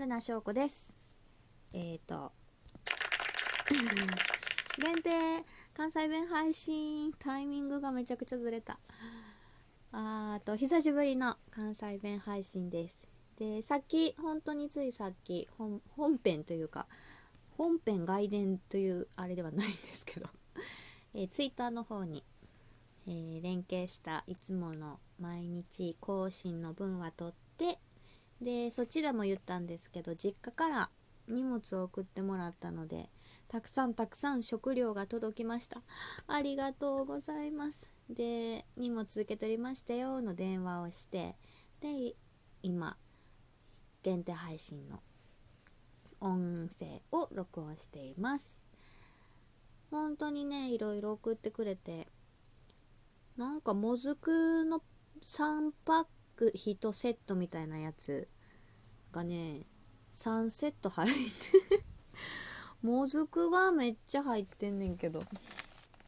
春名翔子です。えっ、ー、と、限定関西弁配信タイミングがめちゃくちゃずれた。あーと、久しぶりの関西弁配信です。で、さっき、本当についさっき、本本編というか、本編外伝というあれではないんですけど、えー、ツイッターの方に、えー連携したいつもの毎日更新の分は取ってでそちでも言ったんですけど実家から荷物を送ってもらったのでたくさんたくさん食料が届きました。ありがとうございます。で荷物受け取りましたよの電話をしてで今限定配信の音声を録音しています。本当にねいろいろ送ってくれてなんかもずくの3パック1セットみたいなやつがね3セット入って もずくがめっちゃ入ってんねんけど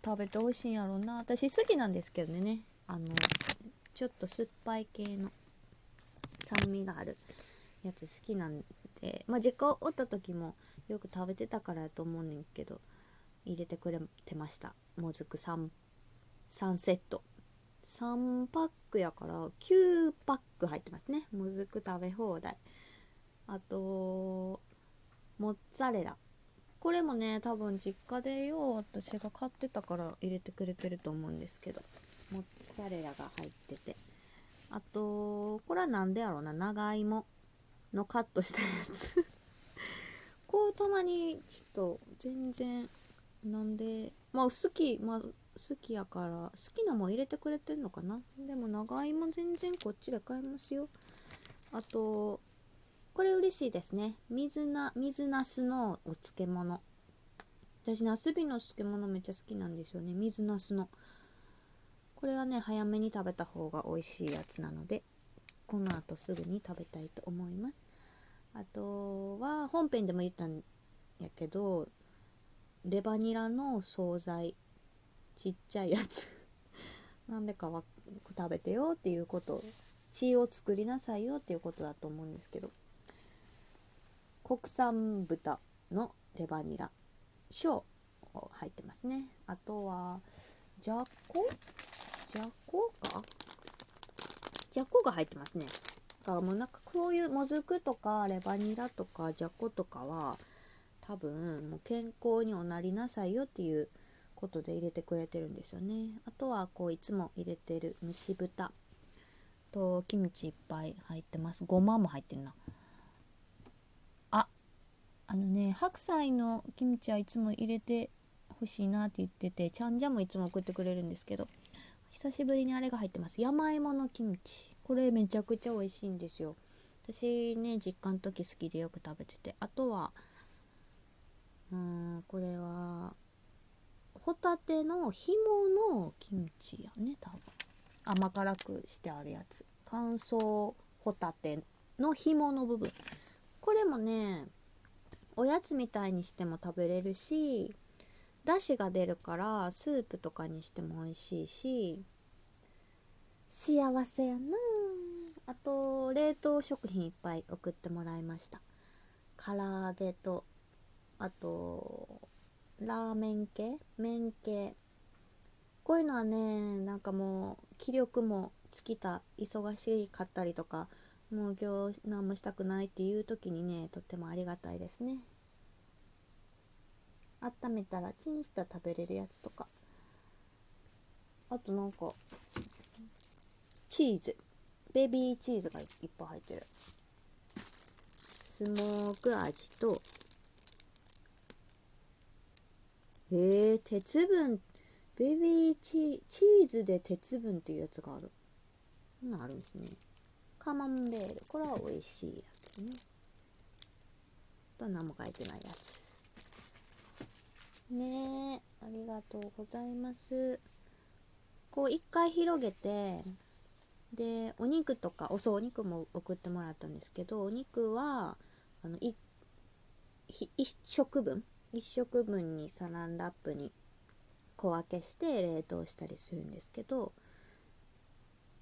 食べて美味しいんやろうな。私好きなんですけどね。あのちょっと酸っぱい系の酸味があるやつ好きなんで。まあ実家おった時もよく食べてたからやと思うねんけど入れてくれてました。もずく 3, 3セット。3パックやから9パック入ってますね。もずく食べ放題。あとモッツァレラ。これもね多分実家でよう私が買ってたから入れてくれてると思うんですけど。モッツァレラが入ってて。あとこれは何でやろうな。長芋のカットしたやつ。こうたまにちょっと全然なんでまあ好きまあ好きやから好きなもん入れてくれてんのかな？でも長芋全然こっちで買えますよ。あとこれ嬉しいですね。水な水なすのお漬物。私なすびの漬物めっちゃ好きなんですよね。水なすの。これはね早めに食べた方が美味しいやつなのでこの後すぐに食べたいと思います。あとは本編でも言ったんやけどレバニラの惣菜。ちっちゃいやつ。なんでかは食べてよっていうこと。血を作りなさいよっていうことだと思うんですけど。国産豚のレバニラ。小入ってますね。あとはじゃこ？じゃこか？じゃこが入ってますね。だからもうなんかこういうもずくとかレバニラとかじゃことかは多分もう健康におなりなさいよっていうことで入れてくれてるんですよね。あとはこういつも入れてる蒸し豚。とキムチいっぱい入ってます。ごまも入ってんな。ああのね白菜のキムチはいつも入れてほしいなって言っててちゃんじゃもいつも送ってくれるんですけど久しぶりにあれが入ってます。山芋のキムチ。これめちゃくちゃ美味しいんですよ。私ね実家の時好きでよく食べてて。あとはうーんこれはホタテの紐のキムチやね多分甘辛くしてあるやつ乾燥ホタテの紐の部分これもねおやつみたいにしても食べれるしだしが出るからスープとかにしても美味しいし幸せやなあと冷凍食品いっぱい送ってもらいました唐揚げとあとラーメン系？麺系。こういうのはねなんかもう気力も尽きた忙しかったりとかもう今日何もしたくないっていう時にねとってもありがたいですね。温めたらチンした食べれるやつとか。あとなんかチーズ。ベビーチーズがいっぱい入ってる。スモーク味とへえ、鉄分。ベビーチチーズで鉄分っていうやつがある。そんなんあるんですね。カマンベール。これは美味しいやつね。と何も書いてないやつ。ねえありがとうございます。こう一回広げてでお肉とかおそうお肉も送ってもらったんですけどお肉はあのいひ一食分一食分にサランラップに小分けして冷凍したりするんですけど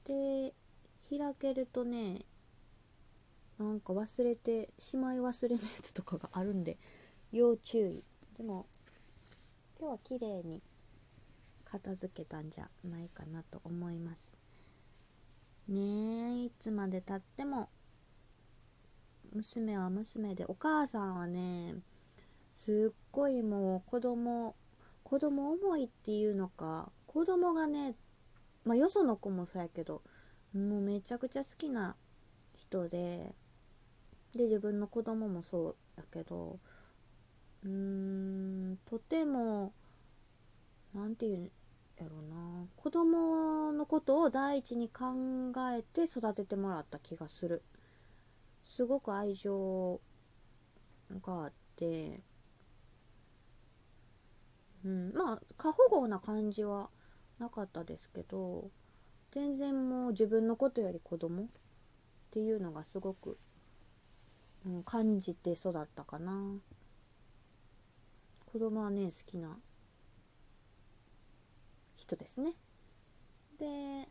で開けるとねなんか忘れてしまい忘れのやつとかがあるんで要注意。でも今日は綺麗に片付けたんじゃないかなと思います。ねえいつまでたっても娘は娘でお母さんはねすっごいもう子供子供思いっていうのか子供がねまあよその子もそうやけどもうめちゃくちゃ好きな人でで自分の子供もそうだけどうーんとても何て言うんやろうな子供のことを第一に考えて育ててもらった気がする。すごく愛情があってうん。まあ過保護な感じはなかったですけど全然もう自分のことより子供っていうのがすごく、うん、感じて育ったかな。子供はね好きな人ですね。で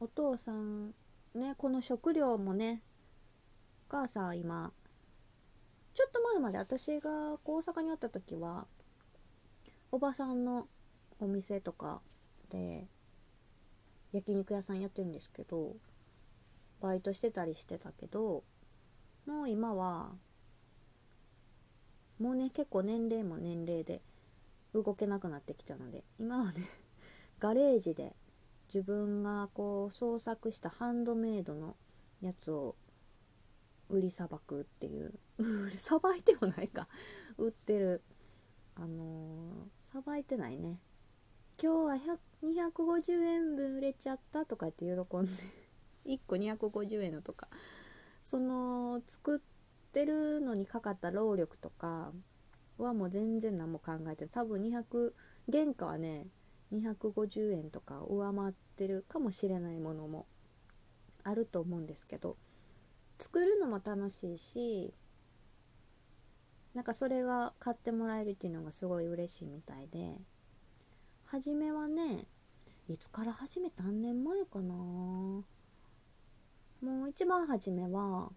お父さんねこの食料もねお母さん今ちょっと前まで私が大阪におった時はおばさんのお店とかで焼肉屋さんやってるんですけどバイトしてたりしてたけどもう今はもうね結構年齢も年齢で動けなくなってきたので今はね ガレージで自分がこう創作したハンドメイドのやつを売りさばくっていう さばいてもないか。売ってるあのさばいてないね。今日は250円分売れちゃったとかって喜んで。1個250円のとか。その作ってるのにかかった労力とかはもう全然何も考えて多分200原価はね250円とか上回ってるかもしれないものもあると思うんですけど。作るのも楽しいしなんかそれが買ってもらえるっていうのがすごい嬉しいみたいで。初めはねいつから始めた何年前かな。もう一番初めは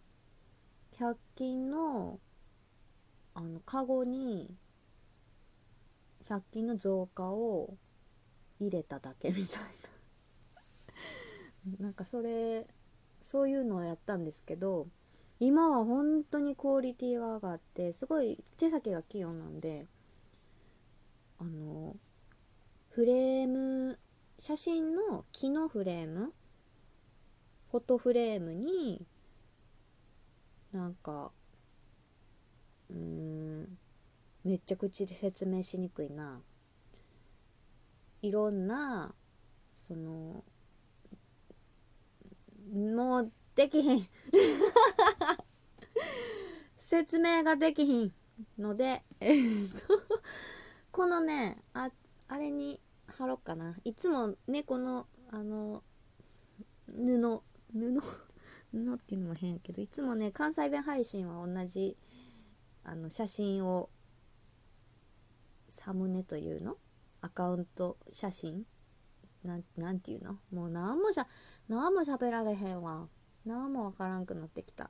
100均のあのカゴに100均の造花を入れただけみたいな。なんかそれそういうのをやったんですけど今は本当にクオリティが上がってすごい手先が器用なんであのフレーム写真の木のフレームフォトフレームになんかうーんめっちゃ口で説明しにくいないろんなそのもうできひん。説明ができひんのでえっとこのねああれに貼ろうかな。いつもねのあの布布？布っていうのも変やけどいつもね関西弁配信は同じあの写真をサムネというの？アカウント写真？なんなんていうの？もう何もしゃ何も喋られへんわ。何もわからんくなってきた。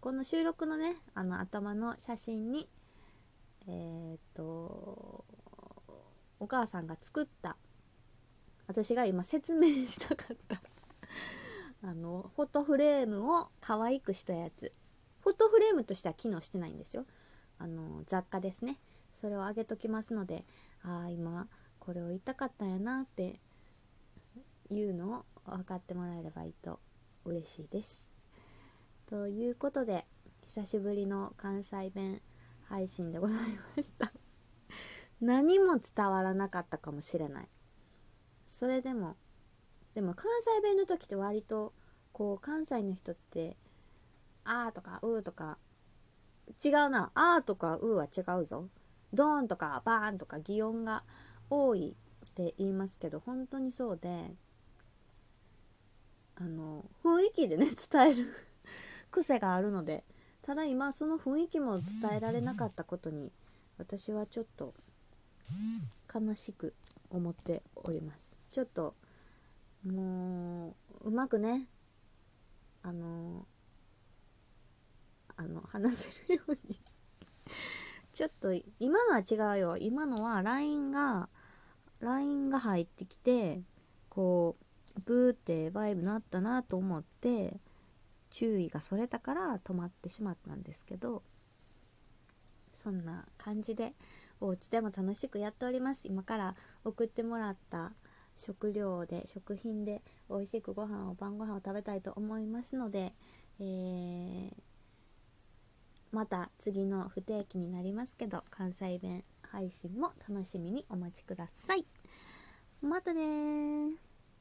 この収録のねあの頭の写真にえー、っとお母さんが作った私が今説明したかった あのフォトフレームを可愛くしたやつ。フォトフレームとしては機能してないんですよ。あの雑貨ですね。それをあげときますのでああ今これを言いたかったんやなっていうのを分かってもらえればいいと嬉しいです。ということで久しぶりの関西弁配信でございました。何も伝わらなかったかもしれない。それでもでも関西弁の時って割とこう関西の人って「あ」とか「う」とか違うな「あ」とか「う」は違うぞ。ドーンとかバーンとか擬音が多いって言いますけど本当にそうであの雰囲気でね 伝える癖があるのでただ今その雰囲気も伝えられなかったことに私はちょっと悲しく思っております。ちょっともううまくねあのあの話せるように。ちょっと今のは違うよ。今のは LINE が LINE が入ってきてこうブーってバイブなったなと思って注意がそれたから止まってしまったんですけどそんな感じでお家でも楽しくやっております。今から送ってもらった食料で食品で美味しくご飯を晩ご飯を食べたいと思いますので、えー、また次の不定期になりますけど関西弁配信も楽しみにお待ちください。またね